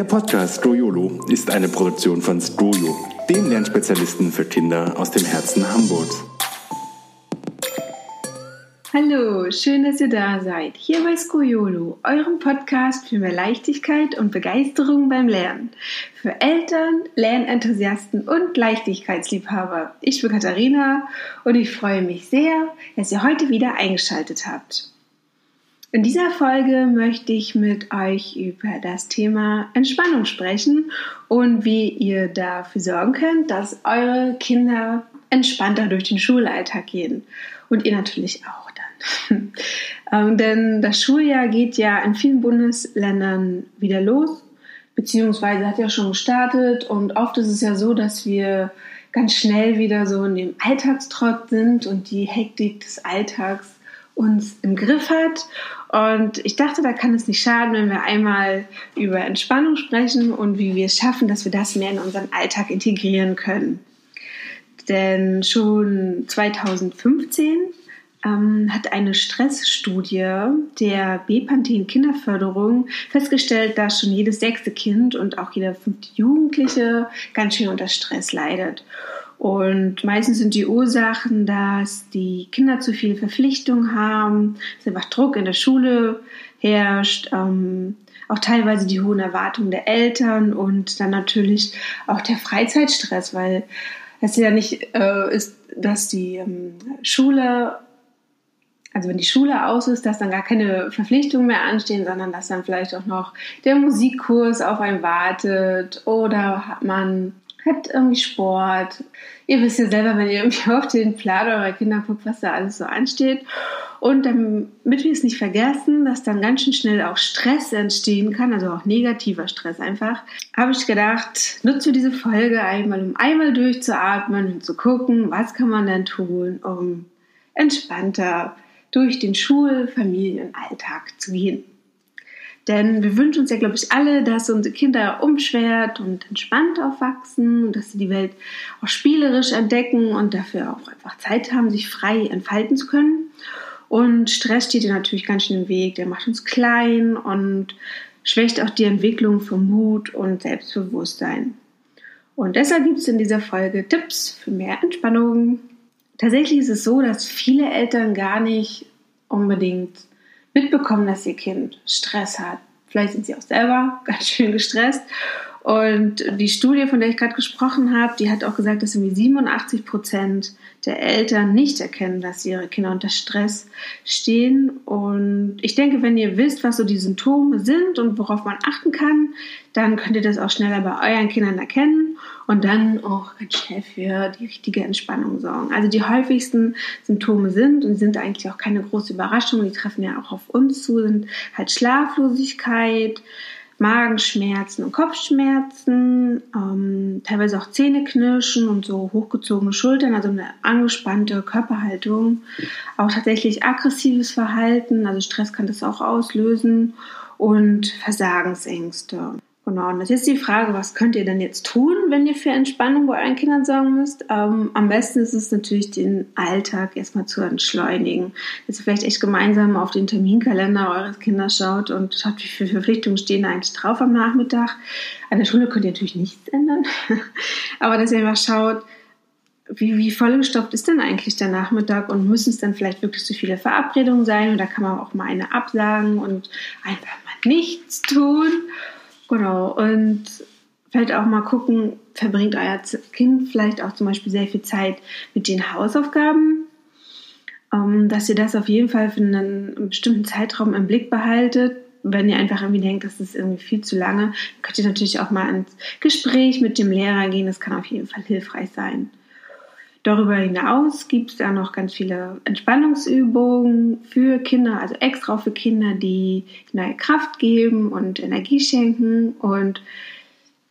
Der Podcast Stroyolo ist eine Produktion von Stroyo, dem Lernspezialisten für Kinder aus dem Herzen Hamburgs. Hallo, schön, dass ihr da seid. Hier bei Skoyolo, eurem Podcast für mehr Leichtigkeit und Begeisterung beim Lernen. Für Eltern, Lernenthusiasten und Leichtigkeitsliebhaber. Ich bin Katharina und ich freue mich sehr, dass ihr heute wieder eingeschaltet habt. In dieser Folge möchte ich mit euch über das Thema Entspannung sprechen und wie ihr dafür sorgen könnt, dass eure Kinder entspannter durch den Schulalltag gehen. Und ihr natürlich auch dann. ähm, denn das Schuljahr geht ja in vielen Bundesländern wieder los, beziehungsweise hat ja schon gestartet. Und oft ist es ja so, dass wir ganz schnell wieder so in dem Alltagstrott sind und die Hektik des Alltags uns im Griff hat. Und ich dachte, da kann es nicht schaden, wenn wir einmal über Entspannung sprechen und wie wir es schaffen, dass wir das mehr in unseren Alltag integrieren können. Denn schon 2015 ähm, hat eine Stressstudie der Bepanthen Kinderförderung festgestellt, dass schon jedes sechste Kind und auch jeder fünfte Jugendliche ganz schön unter Stress leidet. Und meistens sind die Ursachen, dass die Kinder zu viele Verpflichtungen haben, dass einfach Druck in der Schule herrscht, ähm, auch teilweise die hohen Erwartungen der Eltern und dann natürlich auch der Freizeitstress, weil es ja nicht äh, ist, dass die ähm, Schule, also wenn die Schule aus ist, dass dann gar keine Verpflichtungen mehr anstehen, sondern dass dann vielleicht auch noch der Musikkurs auf einen wartet oder hat man hat irgendwie Sport. Ihr wisst ja selber, wenn ihr irgendwie auf den Plan eurer Kinder guckt, was da alles so ansteht. Und damit wir es nicht vergessen, dass dann ganz schön schnell auch Stress entstehen kann, also auch negativer Stress einfach, habe ich gedacht, nutze diese Folge einmal, um einmal durchzuatmen und zu gucken, was kann man denn tun, um entspannter durch den Schul-, Familienalltag zu gehen. Denn wir wünschen uns ja, glaube ich, alle, dass unsere Kinder umschwert und entspannt aufwachsen und dass sie die Welt auch spielerisch entdecken und dafür auch einfach Zeit haben, sich frei entfalten zu können. Und Stress steht dir natürlich ganz schön im Weg. Der macht uns klein und schwächt auch die Entwicklung von Mut und Selbstbewusstsein. Und deshalb gibt es in dieser Folge Tipps für mehr Entspannung. Tatsächlich ist es so, dass viele Eltern gar nicht unbedingt mitbekommen, dass ihr Kind Stress hat. Vielleicht sind sie auch selber ganz schön gestresst. Und die Studie, von der ich gerade gesprochen habe, die hat auch gesagt, dass irgendwie 87 Prozent der Eltern nicht erkennen, dass ihre Kinder unter Stress stehen. Und ich denke, wenn ihr wisst, was so die Symptome sind und worauf man achten kann, dann könnt ihr das auch schneller bei euren Kindern erkennen und dann auch ganz schnell für die richtige Entspannung sorgen. Also die häufigsten Symptome sind und sind eigentlich auch keine große Überraschung, die treffen ja auch auf uns zu, sind halt Schlaflosigkeit, Magenschmerzen und Kopfschmerzen, ähm, teilweise auch Zähneknirschen und so hochgezogene Schultern, also eine angespannte Körperhaltung, auch tatsächlich aggressives Verhalten, also Stress kann das auch auslösen und Versagensängste. Genau, und das ist die Frage, was könnt ihr denn jetzt tun, wenn ihr für Entspannung bei euren Kindern sorgen müsst? Ähm, am besten ist es natürlich, den Alltag erstmal zu entschleunigen. Dass ihr vielleicht echt gemeinsam auf den Terminkalender eures Kinders schaut und schaut, wie viele Verpflichtungen stehen da eigentlich drauf am Nachmittag. An der Schule könnt ihr natürlich nichts ändern, aber dass ihr einfach schaut, wie, wie vollgestopft ist denn eigentlich der Nachmittag und müssen es dann vielleicht wirklich zu viele Verabredungen sein oder kann man auch mal eine absagen und einfach mal nichts tun? Genau, und vielleicht auch mal gucken, verbringt euer Kind vielleicht auch zum Beispiel sehr viel Zeit mit den Hausaufgaben, ähm, dass ihr das auf jeden Fall für einen bestimmten Zeitraum im Blick behaltet. Wenn ihr einfach irgendwie denkt, das ist irgendwie viel zu lange, könnt ihr natürlich auch mal ins Gespräch mit dem Lehrer gehen. Das kann auf jeden Fall hilfreich sein. Darüber hinaus gibt es ja noch ganz viele Entspannungsübungen für Kinder, also extra für Kinder, die neue Kraft geben und Energie schenken. Und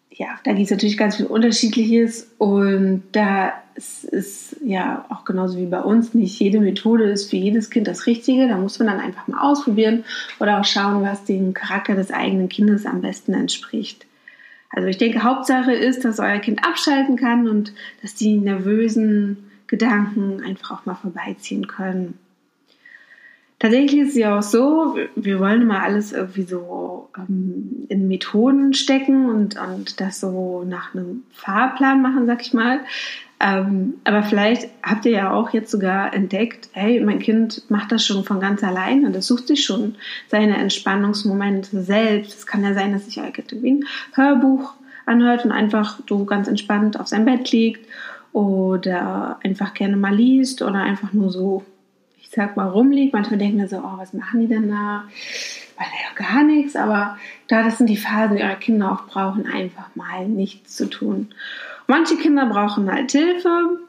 ja, da gibt es natürlich ganz viel Unterschiedliches. Und da ist, ist ja auch genauso wie bei uns, nicht jede Methode ist für jedes Kind das Richtige. Da muss man dann einfach mal ausprobieren oder auch schauen, was dem Charakter des eigenen Kindes am besten entspricht. Also ich denke, Hauptsache ist, dass euer Kind abschalten kann und dass die nervösen Gedanken einfach auch mal vorbeiziehen können. Tatsächlich ist es ja auch so, wir wollen immer alles irgendwie so ähm, in Methoden stecken und, und das so nach einem Fahrplan machen, sag ich mal. Ähm, aber vielleicht habt ihr ja auch jetzt sogar entdeckt, hey, mein Kind macht das schon von ganz alleine, das sucht sich schon seine Entspannungsmomente selbst. Es kann ja sein, dass sich irgendwie ein Hörbuch anhört und einfach so ganz entspannt auf seinem Bett liegt oder einfach gerne mal liest oder einfach nur so ich sag mal, rumliegt. Manchmal denken wir so, oh, was machen die denn da? Weil ja gar nichts, aber da, das sind die Phasen, die eure Kinder auch brauchen, einfach mal nichts zu tun. Manche Kinder brauchen halt Hilfe,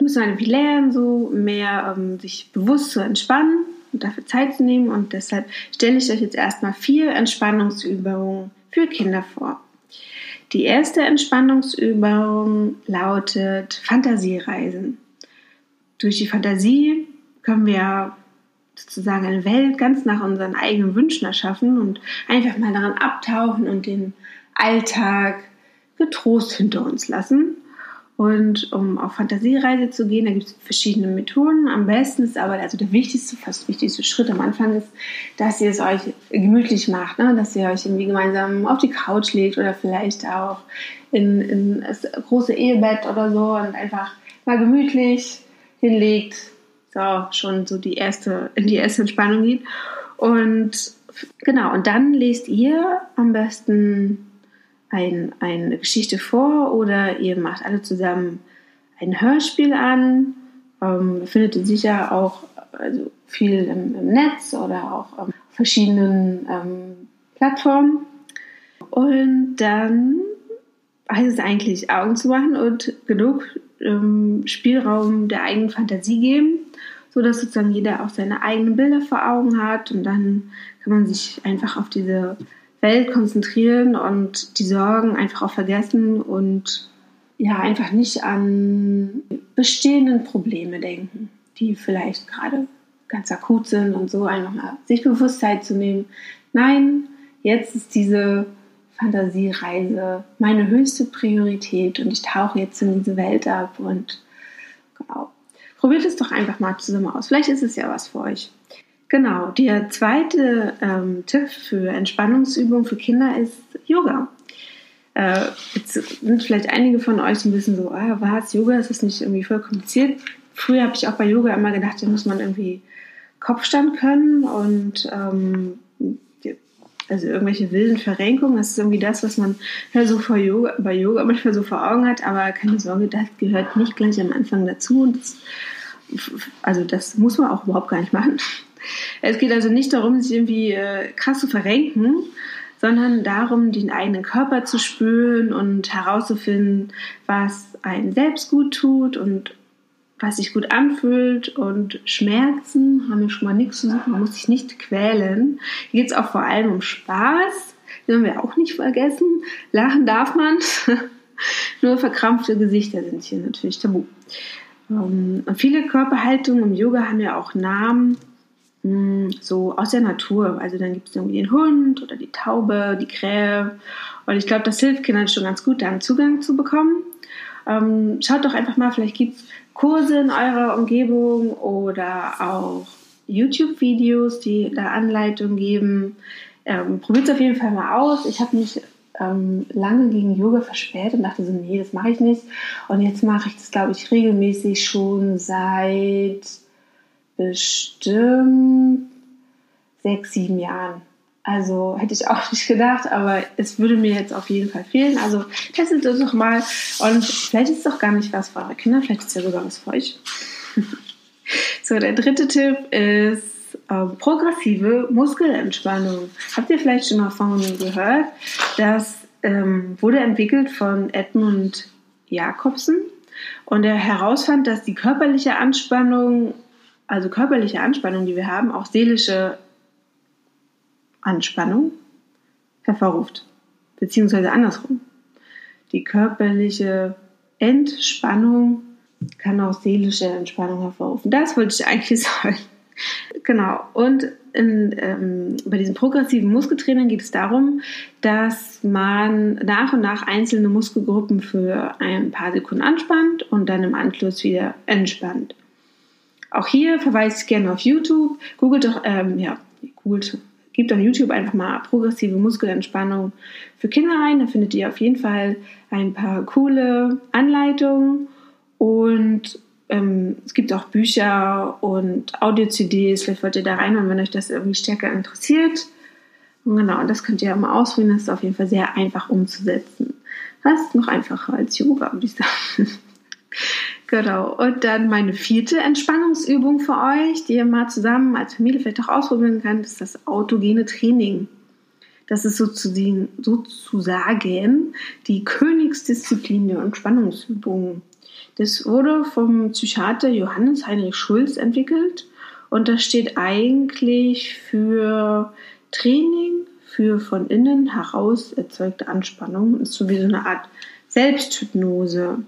müssen halt lernen, so mehr ähm, sich bewusst zu entspannen und dafür Zeit zu nehmen. Und deshalb stelle ich euch jetzt erstmal vier Entspannungsübungen für Kinder vor. Die erste Entspannungsübung lautet Fantasiereisen. Durch die Fantasie können wir sozusagen eine Welt ganz nach unseren eigenen Wünschen erschaffen und einfach mal daran abtauchen und den Alltag getrost hinter uns lassen. Und um auf Fantasiereise zu gehen, da gibt es verschiedene Methoden. Am besten ist aber, also der wichtigste, fast wichtigste Schritt am Anfang ist, dass ihr es euch gemütlich macht, ne? dass ihr euch irgendwie gemeinsam auf die Couch legt oder vielleicht auch in, in das große Ehebett oder so und einfach mal gemütlich hinlegt, so schon so die erste, in die erste Entspannung geht. Und genau, und dann lest ihr am besten ein, eine Geschichte vor oder ihr macht alle zusammen ein Hörspiel an. Ähm, findet ihr sicher auch also viel im, im Netz oder auch auf verschiedenen ähm, Plattformen. Und dann heißt es eigentlich Augen zu machen und genug ähm, Spielraum der eigenen Fantasie geben so dass sozusagen jeder auch seine eigenen Bilder vor Augen hat und dann kann man sich einfach auf diese Welt konzentrieren und die Sorgen einfach auch vergessen und ja, einfach nicht an bestehenden Probleme denken, die vielleicht gerade ganz akut sind und so einfach mal sich Bewusstsein zu nehmen. Nein, jetzt ist diese Fantasiereise meine höchste Priorität und ich tauche jetzt in diese Welt ab und Probiert es doch einfach mal zusammen aus. Vielleicht ist es ja was für euch. Genau, der zweite ähm, Tipp für Entspannungsübungen für Kinder ist Yoga. Äh, jetzt sind vielleicht einige von euch ein bisschen so, ah, was, Yoga, ist das nicht irgendwie voll kompliziert? Früher habe ich auch bei Yoga immer gedacht, da muss man irgendwie Kopfstand können und ähm, also irgendwelche wilden Verrenkungen. Das ist irgendwie das, was man ja so vor Yoga, bei Yoga manchmal so vor Augen hat, aber keine Sorge, das gehört nicht gleich am Anfang dazu. Das, also das muss man auch überhaupt gar nicht machen. Es geht also nicht darum, sich irgendwie äh, krass zu verrenken, sondern darum, den eigenen Körper zu spüren und herauszufinden, was einen selbst gut tut und was sich gut anfühlt und Schmerzen haben wir schon mal nichts zu suchen, man muss sich nicht quälen. Hier geht es auch vor allem um Spaß, den wir auch nicht vergessen. Lachen darf man, nur verkrampfte Gesichter sind hier natürlich tabu. Ähm, und viele Körperhaltungen im Yoga haben ja auch Namen, hm, so aus der Natur. Also dann gibt es irgendwie den Hund oder die Taube, die Krähe. Und ich glaube, das hilft Kindern schon ganz gut, da einen Zugang zu bekommen. Ähm, schaut doch einfach mal, vielleicht gibt es Kurse in eurer Umgebung oder auch YouTube-Videos, die da Anleitungen geben. Ähm, Probiert es auf jeden Fall mal aus. Ich habe mich ähm, lange gegen Yoga versperrt und dachte so, nee, das mache ich nicht. Und jetzt mache ich das, glaube ich, regelmäßig schon seit bestimmt sechs, sieben Jahren. Also hätte ich auch nicht gedacht, aber es würde mir jetzt auf jeden Fall fehlen. Also testet es doch mal und vielleicht ist es doch gar nicht was für eure Kinder, vielleicht ist es ja sogar was für euch. so, der dritte Tipp ist äh, progressive Muskelentspannung. Habt ihr vielleicht schon mal von gehört? Das ähm, wurde entwickelt von Edmund Jakobsen und er herausfand, dass die körperliche Anspannung, also körperliche Anspannung, die wir haben, auch seelische Anspannung hervorruft. Beziehungsweise andersrum. Die körperliche Entspannung kann auch seelische Entspannung hervorrufen. Das wollte ich eigentlich sagen. Genau. Und in, ähm, bei diesem progressiven Muskeltraining geht es darum, dass man nach und nach einzelne Muskelgruppen für ein paar Sekunden anspannt und dann im Anschluss wieder entspannt. auch hier verweise ich gerne auf YouTube. Googelt doch, ähm, ja, googelt, gebt auf YouTube einfach mal progressive Muskelentspannung für Kinder ein. Da findet ihr auf jeden Fall ein paar coole Anleitungen und ähm, es gibt auch Bücher und Audio-CDs. Vielleicht wollt ihr da rein, wenn euch das irgendwie stärker interessiert. Und genau, das könnt ihr mal ausprobieren. Das ist auf jeden Fall sehr einfach umzusetzen. Fast noch einfacher als Yoga, würde ich sagen. Genau. Und dann meine vierte Entspannungsübung für euch, die ihr mal zusammen als Familie vielleicht auch ausprobieren könnt, ist das autogene Training. Das ist sozusagen, die Königsdisziplin der Entspannungsübungen. Das wurde vom Psychiater Johannes Heinrich Schulz entwickelt und das steht eigentlich für Training für von innen heraus erzeugte Anspannung. Ist so wie so eine Art Selbsthypnose.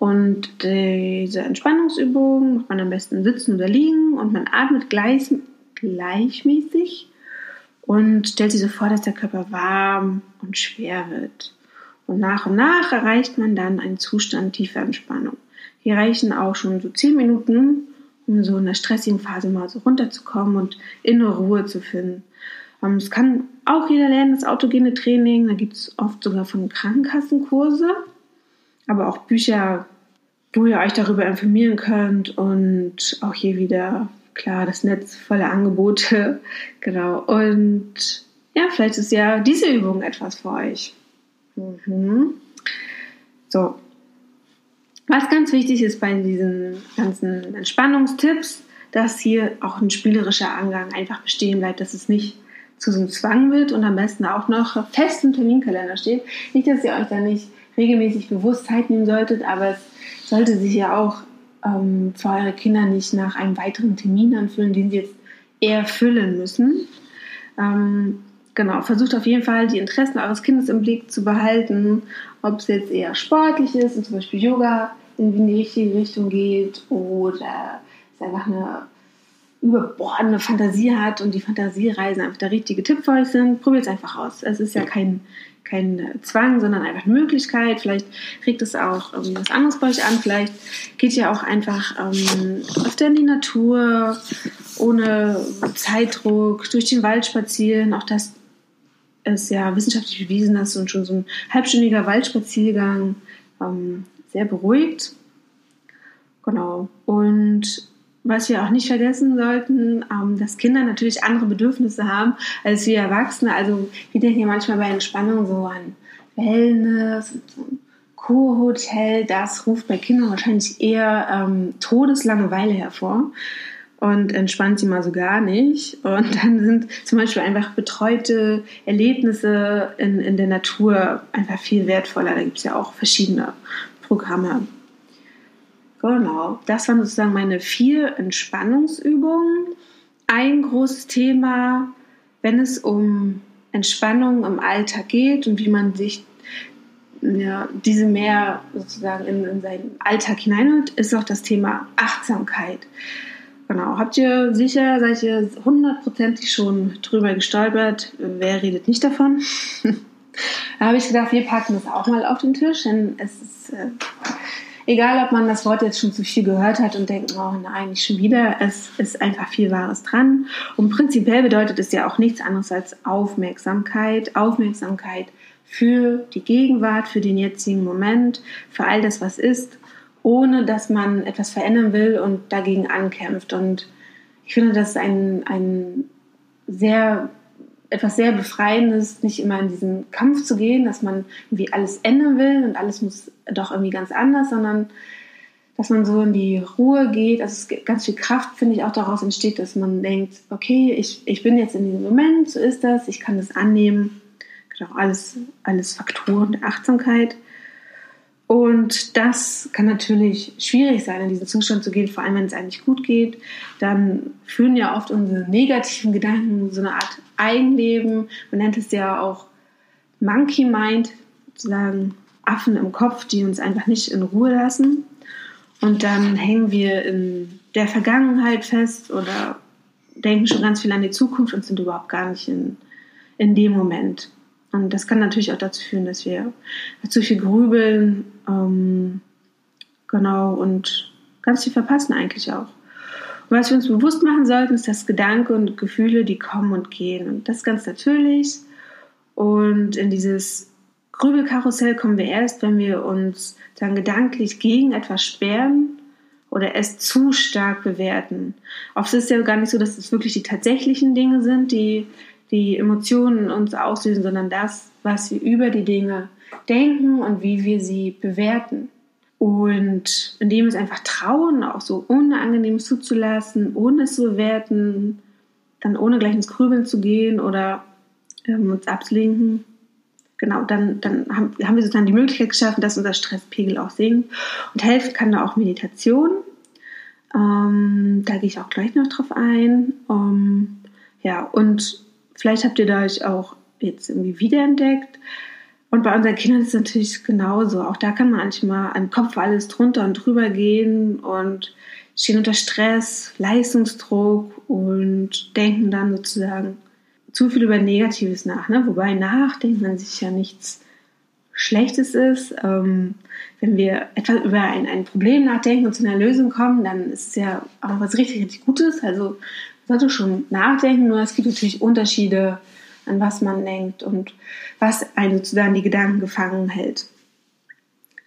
Und diese Entspannungsübung macht man am besten sitzen oder liegen und man atmet gleich, gleichmäßig und stellt sich so vor, dass der Körper warm und schwer wird. Und nach und nach erreicht man dann einen Zustand tiefer Entspannung. Hier reichen auch schon so zehn Minuten, um so in der stressigen Phase mal so runterzukommen und innere Ruhe zu finden. Ähm, es kann auch jeder lernen, das autogene Training. Da gibt es oft sogar von Krankenkassenkurse aber auch Bücher, wo ihr euch darüber informieren könnt und auch hier wieder, klar, das Netz voller Angebote. Genau. Und ja, vielleicht ist ja diese Übung etwas für euch. Mhm. So. Was ganz wichtig ist bei diesen ganzen Entspannungstipps, dass hier auch ein spielerischer Angang einfach bestehen bleibt, dass es nicht zu so einem Zwang wird und am besten auch noch fest im Terminkalender steht. Nicht, dass ihr euch da nicht regelmäßig bewusst Zeit nehmen solltet, aber es sollte sich ja auch ähm, für eure Kinder nicht nach einem weiteren Termin anfühlen, den sie jetzt eher füllen müssen. Ähm, genau, versucht auf jeden Fall die Interessen eures Kindes im Blick zu behalten, ob es jetzt eher sportlich ist und zum Beispiel Yoga in die richtige Richtung geht oder es einfach eine überbordende Fantasie hat und die Fantasiereisen einfach der richtige Tipp für euch sind, probiert es einfach aus. Es ist ja kein, kein Zwang, sondern einfach eine Möglichkeit. Vielleicht regt es auch ähm, was anderes bei euch an. Vielleicht geht ihr auch einfach ähm, öfter in die Natur, ohne Zeitdruck, durch den Wald spazieren. Auch das ist ja wissenschaftlich bewiesen, dass und schon so ein halbstündiger Waldspaziergang ähm, sehr beruhigt. Genau. Und was wir auch nicht vergessen sollten, ähm, dass Kinder natürlich andere Bedürfnisse haben als wir Erwachsene. Also wir denken ja manchmal bei Entspannung so an Wellness und so ein Kurhotel. Das ruft bei Kindern wahrscheinlich eher ähm, Todeslangeweile hervor und entspannt sie mal so gar nicht. Und dann sind zum Beispiel einfach betreute Erlebnisse in, in der Natur einfach viel wertvoller. Da gibt es ja auch verschiedene Programme. Genau, das waren sozusagen meine vier Entspannungsübungen. Ein großes Thema, wenn es um Entspannung im Alltag geht und wie man sich ja, diese mehr sozusagen in, in seinen Alltag hineinholt, ist auch das Thema Achtsamkeit. Genau, habt ihr sicher, seid ihr hundertprozentig schon drüber gestolpert? Wer redet nicht davon? da habe ich gedacht, wir packen das auch mal auf den Tisch, denn es ist äh, egal ob man das Wort jetzt schon zu viel gehört hat und denkt, oh nein, nicht schon wieder, es ist einfach viel Wahres dran. Und prinzipiell bedeutet es ja auch nichts anderes als Aufmerksamkeit, Aufmerksamkeit für die Gegenwart, für den jetzigen Moment, für all das, was ist, ohne dass man etwas verändern will und dagegen ankämpft. Und ich finde, das ist ein, ein sehr etwas sehr Befreiendes, nicht immer in diesen Kampf zu gehen, dass man irgendwie alles ändern will und alles muss doch irgendwie ganz anders, sondern dass man so in die Ruhe geht. Also ganz viel Kraft, finde ich, auch daraus entsteht, dass man denkt, okay, ich, ich bin jetzt in diesem Moment, so ist das, ich kann das annehmen. Genau, alles, alles Faktoren der Achtsamkeit. Und das kann natürlich schwierig sein, in diesen Zustand zu gehen, vor allem wenn es eigentlich gut geht. Dann führen ja oft unsere negativen Gedanken so eine Art Eigenleben. Man nennt es ja auch Monkey Mind, sozusagen Affen im Kopf, die uns einfach nicht in Ruhe lassen. Und dann hängen wir in der Vergangenheit fest oder denken schon ganz viel an die Zukunft und sind überhaupt gar nicht in, in dem Moment. Und das kann natürlich auch dazu führen, dass wir zu viel grübeln, ähm, genau, und ganz viel verpassen eigentlich auch. Und was wir uns bewusst machen sollten, ist, dass Gedanken und Gefühle, die kommen und gehen. Und das ist ganz natürlich. Und in dieses Grübelkarussell kommen wir erst, wenn wir uns dann gedanklich gegen etwas sperren oder es zu stark bewerten. Oft ist es ja gar nicht so, dass es wirklich die tatsächlichen Dinge sind, die die Emotionen uns auslösen, sondern das, was wir über die Dinge denken und wie wir sie bewerten. Und indem es einfach trauen, auch so Unangenehmes zuzulassen, ohne es zu bewerten, dann ohne gleich ins Grübeln zu gehen oder ähm, uns abzulenken, genau, dann, dann haben, haben wir sozusagen die Möglichkeit geschaffen, dass unser Stresspegel auch sinkt. Und helfen kann da auch Meditation. Ähm, da gehe ich auch gleich noch drauf ein. Ähm, ja, und vielleicht habt ihr da euch auch jetzt irgendwie wiederentdeckt, und bei unseren Kindern ist es natürlich genauso. Auch da kann man manchmal am Kopf alles drunter und drüber gehen und stehen unter Stress, Leistungsdruck und denken dann sozusagen zu viel über Negatives nach. Ne? Wobei nachdenkt man sich ja nichts Schlechtes ist. Ähm, wenn wir etwas über ein, ein Problem nachdenken und zu einer Lösung kommen, dann ist es ja auch was richtig, richtig Gutes. Also sollte schon nachdenken, nur es gibt natürlich Unterschiede an was man denkt und was einen sozusagen die Gedanken gefangen hält.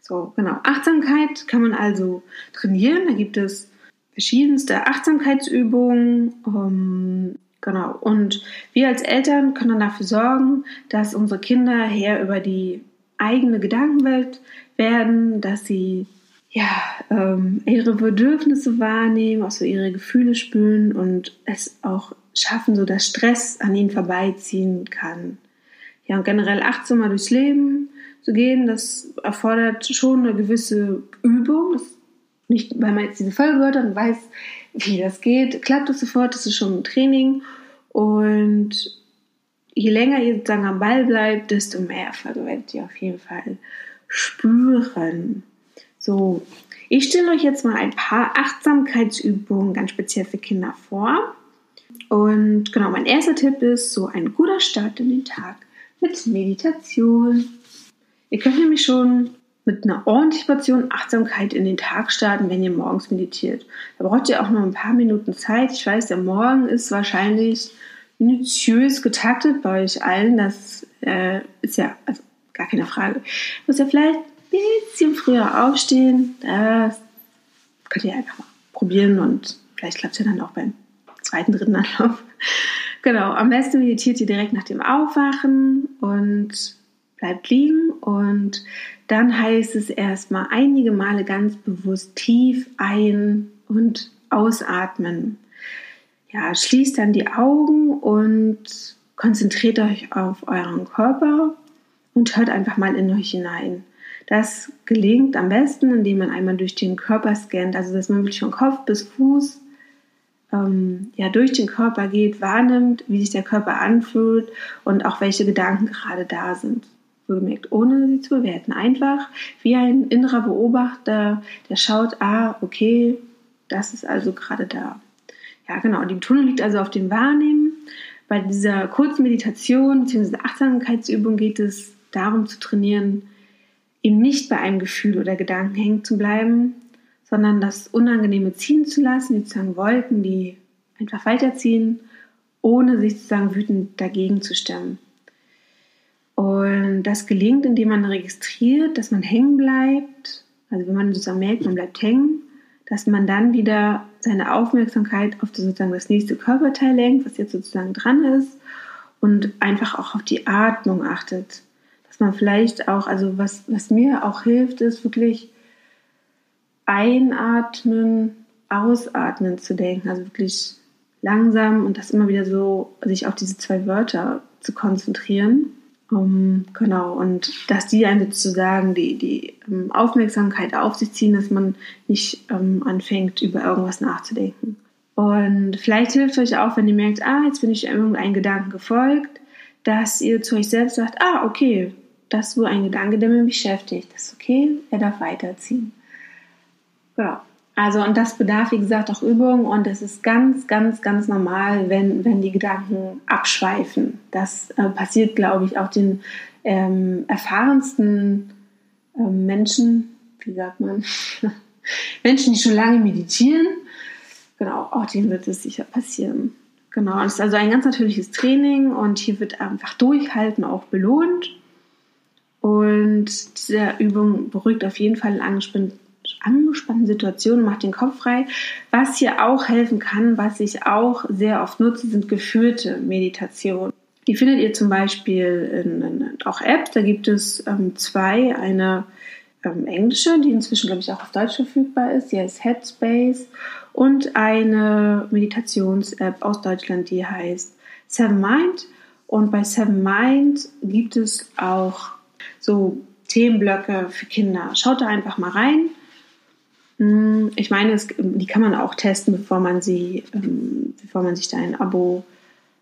So, genau. Achtsamkeit kann man also trainieren. Da gibt es verschiedenste Achtsamkeitsübungen. Ähm, genau. Und wir als Eltern können dann dafür sorgen, dass unsere Kinder her über die eigene Gedankenwelt werden, dass sie ja, ähm, ihre Bedürfnisse wahrnehmen, auch so ihre Gefühle spüren und es auch schaffen, so dass Stress an ihnen vorbeiziehen kann. Ja, und generell achtsamer durchs Leben zu gehen, das erfordert schon eine gewisse Übung. Das nicht, weil man jetzt diese Folge hört und weiß, wie das geht, klappt das sofort, das ist schon ein Training. Und je länger ihr sozusagen am Ball bleibt, desto mehr Erfolge werdet ihr auf jeden Fall spüren. So, ich stelle euch jetzt mal ein paar Achtsamkeitsübungen ganz speziell für Kinder vor. Und genau, mein erster Tipp ist so ein guter Start in den Tag mit Meditation. Ihr könnt nämlich schon mit einer ordentlichen Portion Achtsamkeit in den Tag starten, wenn ihr morgens meditiert. Da braucht ihr auch noch ein paar Minuten Zeit. Ich weiß, der Morgen ist wahrscheinlich minutiös getaktet bei euch allen. Das äh, ist ja also gar keine Frage. Muss ja vielleicht bisschen früher aufstehen. Das könnt ihr einfach mal probieren und vielleicht klappt es ja dann auch beim zweiten, dritten Anlauf. Genau, am besten meditiert ihr direkt nach dem Aufwachen und bleibt liegen und dann heißt es erstmal einige Male ganz bewusst tief ein- und ausatmen. Ja, schließt dann die Augen und konzentriert euch auf euren Körper und hört einfach mal in euch hinein. Das gelingt am besten, indem man einmal durch den Körper scannt, also dass man wirklich von Kopf bis Fuß ähm, ja, durch den Körper geht, wahrnimmt, wie sich der Körper anfühlt und auch welche Gedanken gerade da sind. Wohlgemerkt, ohne sie zu bewerten. Einfach wie ein innerer Beobachter, der schaut, ah, okay, das ist also gerade da. Ja, genau. Die Betonung liegt also auf dem Wahrnehmen. Bei dieser kurzen Meditation bzw. Achtsamkeitsübung geht es darum zu trainieren, eben nicht bei einem Gefühl oder Gedanken hängen zu bleiben, sondern das Unangenehme ziehen zu lassen, die sozusagen Wolken, die einfach weiterziehen, ohne sich sozusagen wütend dagegen zu stemmen. Und das gelingt, indem man registriert, dass man hängen bleibt. Also wenn man sozusagen merkt, man bleibt hängen, dass man dann wieder seine Aufmerksamkeit auf sozusagen das nächste Körperteil lenkt, was jetzt sozusagen dran ist, und einfach auch auf die Atmung achtet. Dass man vielleicht auch, also was, was mir auch hilft, ist wirklich Einatmen, Ausatmen zu denken. Also wirklich langsam und das immer wieder so, sich auf diese zwei Wörter zu konzentrieren. Um, genau, und dass die einen sozusagen die, die um, ähm, Aufmerksamkeit auf sich ziehen, dass man nicht um, ähm, anfängt, über irgendwas nachzudenken. Und vielleicht hilft euch auch, wenn ihr merkt, ah, jetzt bin ich irgendeinem Gedanken gefolgt, dass ihr zu euch selbst sagt, ah, okay, das ist wohl ein Gedanke, der mich beschäftigt. Das ist okay, er darf weiterziehen. Ja, also und das bedarf, wie gesagt, auch Übung und es ist ganz, ganz, ganz normal, wenn, wenn die Gedanken abschweifen. Das äh, passiert, glaube ich, auch den ähm, erfahrensten äh, Menschen, wie sagt man, Menschen, die schon lange meditieren. genau, auch dem wird es sicher passieren. Genau, es ist also ein ganz natürliches Training und hier wird einfach Durchhalten auch belohnt. Und diese Übung beruhigt auf jeden Fall in angespannten, Situationen, macht den Kopf frei. Was hier auch helfen kann, was ich auch sehr oft nutze, sind geführte Meditationen. Die findet ihr zum Beispiel in, in auch Apps. Da gibt es ähm, zwei. Eine ähm, englische, die inzwischen, glaube ich, auch auf Deutsch verfügbar ist. Die heißt Headspace. Und eine Meditations-App aus Deutschland, die heißt Seven Mind. Und bei Seven Mind gibt es auch so Themenblöcke für Kinder. Schaut da einfach mal rein. Hm, ich meine, es, die kann man auch testen, bevor man sie, ähm, bevor man sich da ein Abo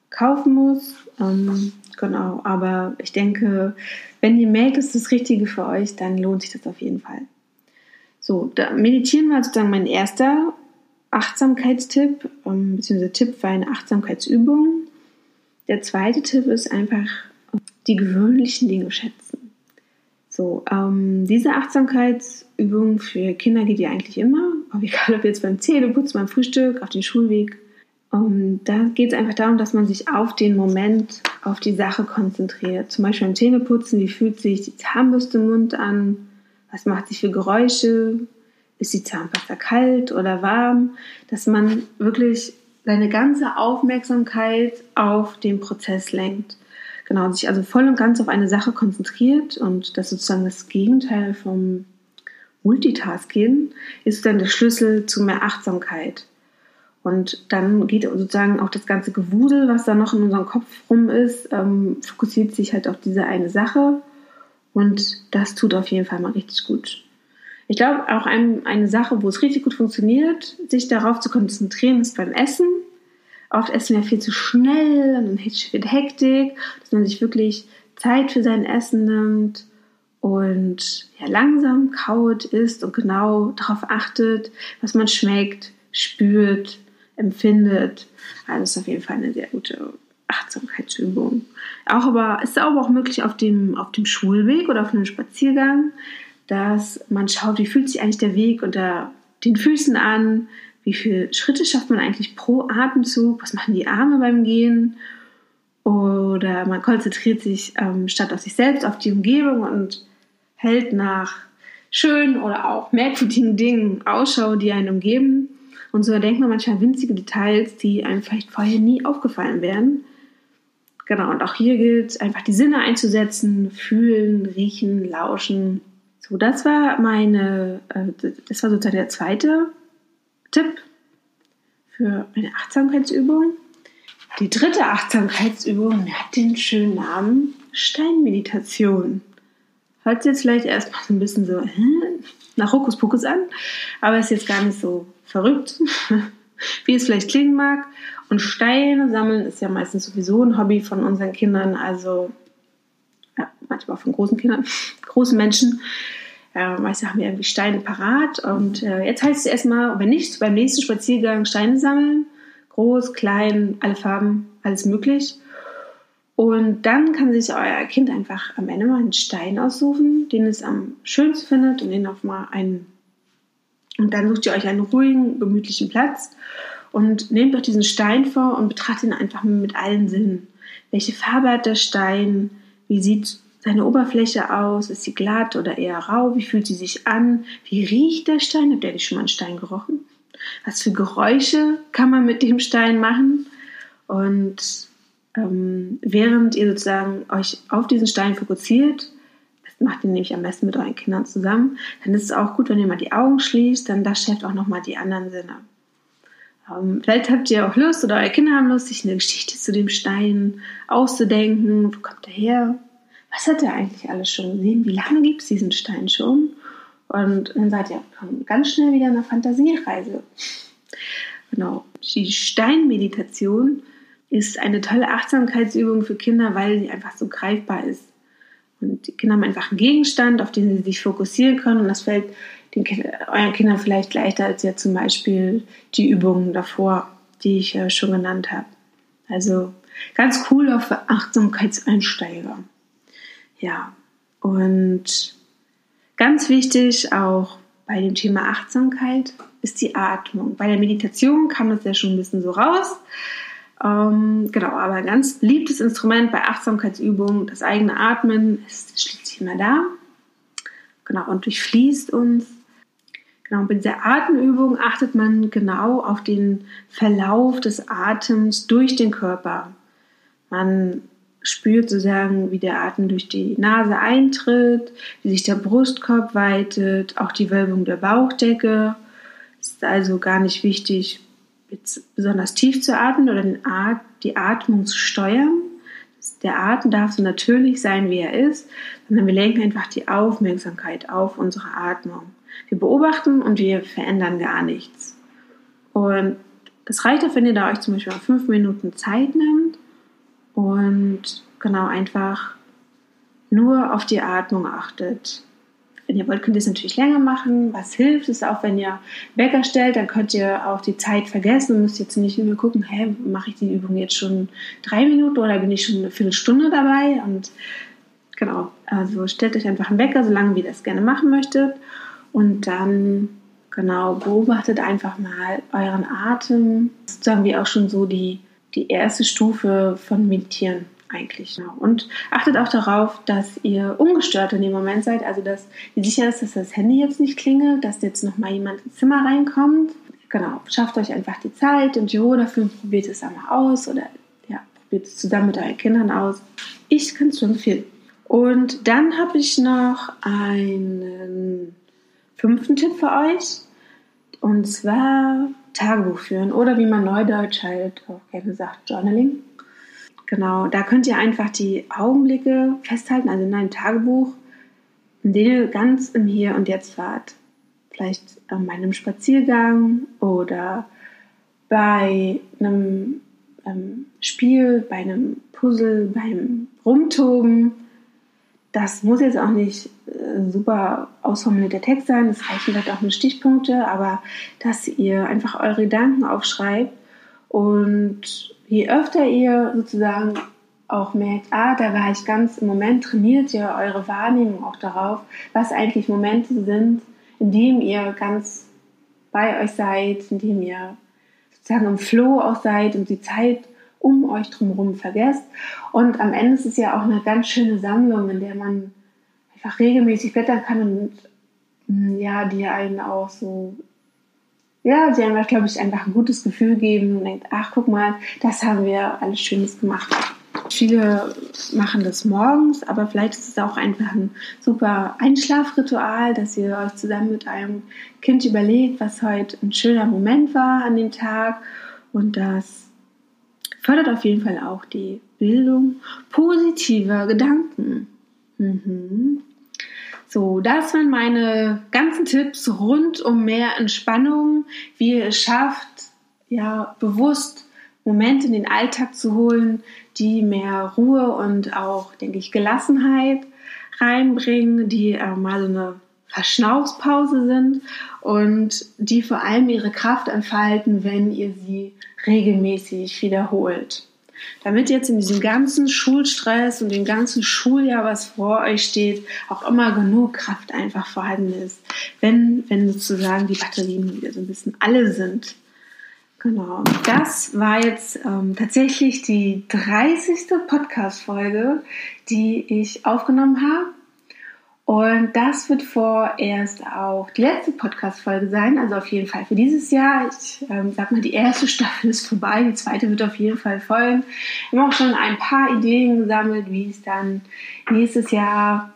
kaufen muss. Ähm, genau, aber ich denke, wenn ihr merkt, es ist das Richtige für euch, dann lohnt sich das auf jeden Fall. So, da meditieren war sozusagen mein erster Achtsamkeitstipp, ähm, beziehungsweise Tipp für eine Achtsamkeitsübung. Der zweite Tipp ist einfach die gewöhnlichen Dinge schätzen. So, ähm, diese Achtsamkeitsübung für Kinder geht ja eigentlich immer, aber egal ob jetzt beim Zähneputzen, beim Frühstück, auf den Schulweg. Um, da geht es einfach darum, dass man sich auf den Moment, auf die Sache konzentriert. Zum Beispiel beim Zähneputzen, wie fühlt sich die Zahnbürste im Mund an? Was macht sie für Geräusche? Ist die Zahnpasta kalt oder warm? Dass man wirklich seine ganze Aufmerksamkeit auf den Prozess lenkt genau, sich also voll und ganz auf eine Sache konzentriert und das sozusagen das Gegenteil vom Multitasking ist dann der Schlüssel zu mehr Achtsamkeit. Und dann geht sozusagen auch das ganze Gewusel, was da noch in unserem Kopf rum ist, ähm, fokussiert sich halt auf diese eine Sache. Und das tut auf jeden Fall mal richtig gut. Ich glaube, auch ein, eine Sache, wo es richtig gut funktioniert, sich darauf zu konzentrieren, ist beim Essen. Oft essen wir viel zu schnell und dann wird Hektik, dass man sich wirklich Zeit für sein Essen nimmt und ja, langsam kaut, isst und genau darauf achtet, was man schmeckt, spürt, empfindet. Also ist auf jeden Fall eine sehr gute Achtsamkeitsübung. Auch aber ist aber auch möglich auf dem, auf dem Schulweg oder auf einem Spaziergang, dass man schaut, wie fühlt sich eigentlich der Weg unter den Füßen an, wie viele Schritte schafft man eigentlich pro Atemzug, was machen die Arme beim Gehen oder man konzentriert sich ähm, statt auf sich selbst auf die Umgebung und hält nach schönen oder auch merkwürdigen Dingen Ausschau, die einen umgeben. Und so erdenkt man manchmal winzige Details, die einem vielleicht vorher nie aufgefallen wären. Genau, und auch hier gilt einfach die Sinne einzusetzen, fühlen, riechen, lauschen. So, das war meine, äh, das war sozusagen der zweite Tipp für eine Achtsamkeitsübung. Die dritte Achtsamkeitsübung hat den schönen Namen Steinmeditation. Hört sich jetzt vielleicht erstmal so ein bisschen so nach Hokuspokus an, aber ist jetzt gar nicht so verrückt, wie es vielleicht klingen mag. Und Steine sammeln ist ja meistens sowieso ein Hobby von unseren Kindern, also ja, manchmal auch von großen Kindern, großen Menschen. Äh, meistens haben wir irgendwie Steine parat. Und äh, jetzt heißt es erstmal, wenn nicht, beim nächsten Spaziergang Steine sammeln. Groß, klein, alle Farben, alles möglich. Und dann kann sich euer Kind einfach am Ende mal einen Stein aussuchen, den es am schönsten findet und den auf mal einen. Und dann sucht ihr euch einen ruhigen, gemütlichen Platz und nehmt euch diesen Stein vor und betrachtet ihn einfach mit allen Sinnen. Welche Farbe hat der Stein? Wie sieht seine Oberfläche aus? Ist sie glatt oder eher rau? Wie fühlt sie sich an? Wie riecht der Stein? Habt ihr nicht schon mal einen Stein gerochen? Was für Geräusche kann man mit dem Stein machen? Und ähm, während ihr sozusagen euch auf diesen Stein fokussiert, das macht ihr nämlich am besten mit euren Kindern zusammen, dann ist es auch gut, wenn ihr mal die Augen schließt, dann das schärft auch nochmal die anderen Sinne. Ähm, vielleicht habt ihr auch Lust oder eure Kinder haben Lust, sich eine Geschichte zu dem Stein auszudenken. Wo kommt er her? Was hat er eigentlich alles schon gesehen? Wie lange gibt es diesen Stein schon? Und dann seid ihr ganz schnell wieder in einer Fantasiereise. Genau. Die Steinmeditation ist eine tolle Achtsamkeitsübung für Kinder, weil sie einfach so greifbar ist. Und die Kinder haben einfach einen Gegenstand, auf den sie sich fokussieren können. Und das fällt den Kindern, euren Kindern vielleicht leichter als jetzt zum Beispiel die Übungen davor, die ich schon genannt habe. Also ganz cool auch für Achtsamkeitseinsteiger. Ja, und ganz wichtig auch bei dem Thema Achtsamkeit, ist die Atmung. Bei der Meditation kam das ja schon ein bisschen so raus. Ähm, genau, aber ein ganz beliebtes Instrument bei Achtsamkeitsübungen, das eigene Atmen, ist schließlich immer da. Genau, und durchfließt uns. Genau, bei dieser Atemübung achtet man genau auf den Verlauf des Atems durch den Körper. Man spürt sozusagen, wie der Atem durch die Nase eintritt, wie sich der Brustkorb weitet, auch die Wölbung der Bauchdecke. Es ist also gar nicht wichtig, jetzt besonders tief zu atmen oder At die Atmung zu steuern. Der Atem darf so natürlich sein, wie er ist, sondern wir lenken einfach die Aufmerksamkeit auf unsere Atmung. Wir beobachten und wir verändern gar nichts. Und das reicht auch, wenn ihr da euch zum Beispiel fünf Minuten Zeit nimmt und genau einfach nur auf die Atmung achtet. Wenn ihr wollt, könnt ihr es natürlich länger machen. Was hilft, ist auch, wenn ihr Wecker stellt, dann könnt ihr auch die Zeit vergessen und müsst jetzt nicht immer gucken, hä, mache ich die Übung jetzt schon drei Minuten oder bin ich schon eine Viertelstunde dabei? Und genau, also stellt euch einfach einen Wecker, solange wie ihr das gerne machen möchtet. Und dann, genau, beobachtet einfach mal euren Atem. Das ist sagen wir auch schon so die, die erste Stufe von Meditieren eigentlich. Genau. Und achtet auch darauf, dass ihr ungestört in dem Moment seid, also dass ihr sicher ist, dass das Handy jetzt nicht klingelt, dass jetzt noch mal jemand ins Zimmer reinkommt. Genau, schafft euch einfach die Zeit und die Ruhe dafür probiert es einmal aus oder ja, probiert es zusammen mit euren Kindern aus. Ich kann es nur empfehlen. Und dann habe ich noch einen fünften Tipp für euch und zwar Tagebuch führen oder wie man neudeutsch halt auch gerne sagt, Journaling. Genau, da könnt ihr einfach die Augenblicke festhalten, also in einem Tagebuch, in dem ihr ganz im Hier und Jetzt wart. Vielleicht ähm, bei einem Spaziergang oder bei einem ähm, Spiel, bei einem Puzzle, beim Rumtoben. Das muss jetzt auch nicht äh, super ausformulierter Text sein, das reichen vielleicht auch nur Stichpunkte, aber dass ihr einfach eure Gedanken aufschreibt und je öfter ihr sozusagen auch merkt, ah, da war ich ganz im Moment, trainiert ihr eure Wahrnehmung auch darauf, was eigentlich Momente sind, in denen ihr ganz bei euch seid, in denen ihr sozusagen im Flow auch seid und die Zeit um euch drumherum vergesst. Und am Ende ist es ja auch eine ganz schöne Sammlung, in der man einfach regelmäßig blättern kann und mm, ja, die einen auch so ja, sie einfach, glaube ich, einfach ein gutes Gefühl geben und denkt, ach, guck mal, das haben wir alles Schönes gemacht. Viele machen das morgens, aber vielleicht ist es auch einfach ein super Einschlafritual, dass ihr euch zusammen mit einem Kind überlegt, was heute ein schöner Moment war an dem Tag. Und das fördert auf jeden Fall auch die Bildung positiver Gedanken. Mhm. So, das waren meine ganzen Tipps rund um mehr Entspannung, wie ihr es schafft, ja, bewusst Momente in den Alltag zu holen, die mehr Ruhe und auch, denke ich, Gelassenheit reinbringen, die äh, mal so eine Verschnaufspause sind und die vor allem ihre Kraft entfalten, wenn ihr sie regelmäßig wiederholt damit jetzt in diesem ganzen Schulstress und dem ganzen Schuljahr, was vor euch steht, auch immer genug Kraft einfach vorhanden ist, wenn, wenn sozusagen die Batterien wieder so ein bisschen alle sind. Genau, das war jetzt ähm, tatsächlich die 30. Podcast-Folge, die ich aufgenommen habe. Und das wird vorerst auch die letzte Podcast-Folge sein, also auf jeden Fall für dieses Jahr. Ich ähm, sag mal, die erste Staffel ist vorbei, die zweite wird auf jeden Fall folgen. Wir haben auch schon ein paar Ideen gesammelt, wie es dann nächstes Jahr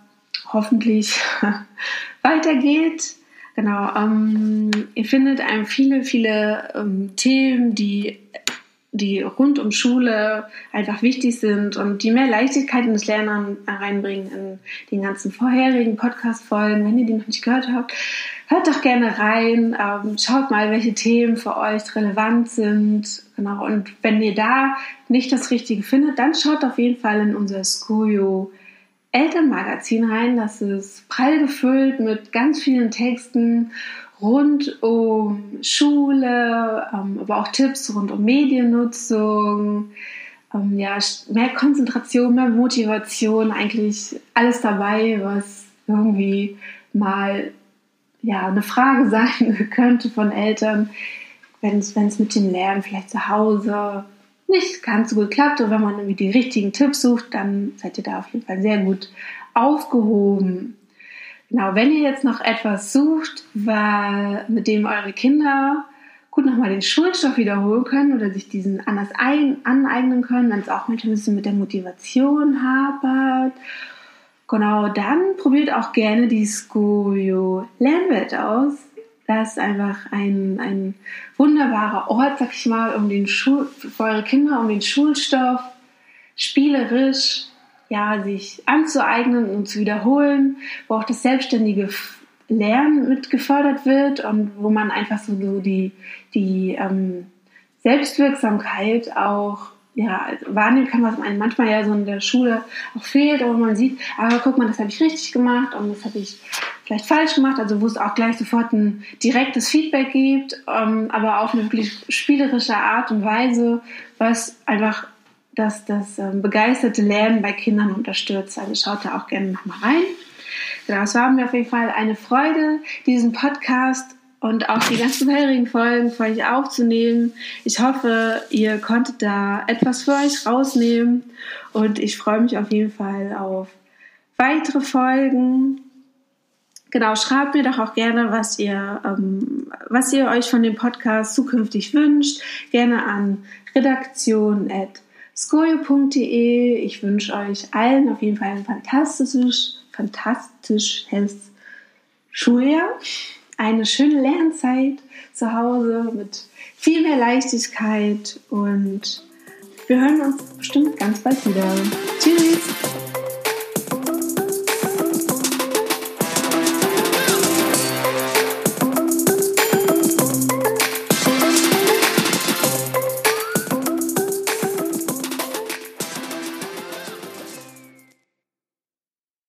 hoffentlich weitergeht. Genau, ähm, ihr findet einem viele, viele ähm, Themen, die die rund um Schule einfach wichtig sind und die mehr Leichtigkeit in das Lernen reinbringen in den ganzen vorherigen Podcast-Folgen. Wenn ihr die noch nicht gehört habt, hört doch gerne rein, ähm, schaut mal, welche Themen für euch relevant sind. Genau. Und wenn ihr da nicht das Richtige findet, dann schaut auf jeden Fall in unser Skuyo Elternmagazin rein. Das ist prall gefüllt mit ganz vielen Texten rund um Schule, ähm, aber auch Tipps rund um Mediennutzung, ähm, ja, mehr Konzentration, mehr Motivation, eigentlich alles dabei, was irgendwie mal ja, eine Frage sein könnte von Eltern, wenn es mit dem Lernen vielleicht zu Hause nicht ganz so gut klappt oder wenn man irgendwie die richtigen Tipps sucht, dann seid ihr da auf jeden Fall sehr gut aufgehoben. Genau, wenn ihr jetzt noch etwas sucht, mit dem eure Kinder gut nochmal den Schulstoff wiederholen können oder sich diesen anders ein, aneignen können, wenn es auch ein bisschen mit der Motivation hapert. Genau, dann probiert auch gerne die Skojo Lernwelt aus. Das ist einfach ein, ein wunderbarer Ort, sag ich mal, um den Schul für eure Kinder, um den Schulstoff spielerisch ja, sich anzueignen und zu wiederholen, wo auch das selbstständige Lernen mit gefördert wird und wo man einfach so, die, die ähm, Selbstwirksamkeit auch ja, wahrnehmen kann, was einem manchmal ja so in der Schule auch fehlt, aber man sieht, aber guck mal, das habe ich richtig gemacht und das habe ich vielleicht falsch gemacht, also wo es auch gleich sofort ein direktes Feedback gibt, ähm, aber auf eine wirklich spielerische Art und Weise, was einfach das, das ähm, begeisterte Lernen bei Kindern unterstützt. Also schaut da auch gerne nochmal rein. Genau, es war mir auf jeden Fall eine Freude, diesen Podcast und auch die ganzen vorherigen Folgen für euch aufzunehmen. Ich hoffe, ihr konntet da etwas für euch rausnehmen und ich freue mich auf jeden Fall auf weitere Folgen. Genau, schreibt mir doch auch gerne, was ihr, ähm, was ihr euch von dem Podcast zukünftig wünscht. Gerne an redaktion.skojo.de. Ich wünsche euch allen auf jeden Fall ein fantastisches, fantastisches Schuljahr eine schöne Lernzeit zu Hause mit viel mehr Leichtigkeit und wir hören uns bestimmt ganz bald wieder. Tschüss!